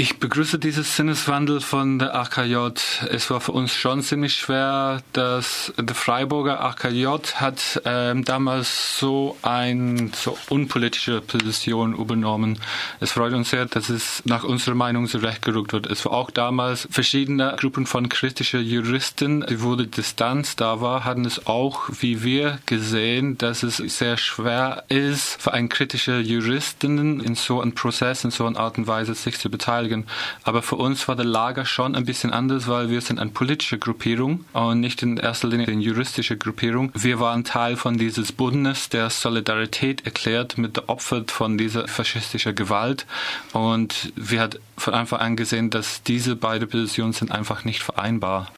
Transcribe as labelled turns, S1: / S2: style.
S1: Ich begrüße dieses Sinneswandel von der AKJ. Es war für uns schon ziemlich schwer, dass der Freiburger AKJ hat ähm, damals so eine so unpolitische Position übernommen. Es freut uns sehr, dass es nach unserer Meinung zurechtgerückt wird. Es war auch damals verschiedene Gruppen von kritischen Juristen, die wurde Distanz da war, hatten es auch, wie wir gesehen, dass es sehr schwer ist für einen kritischen Juristen in so einem Prozess, in so einer Art und Weise sich zu beteiligen beteiligen. Aber für uns war der Lager schon ein bisschen anders, weil wir sind eine politische Gruppierung und nicht in erster Linie eine juristische Gruppierung. Wir waren Teil von dieses Bundes, der Solidarität erklärt mit den Opfern von dieser faschistischen Gewalt. Und wir hat von Anfang an gesehen, dass diese beiden Positionen sind einfach nicht vereinbar.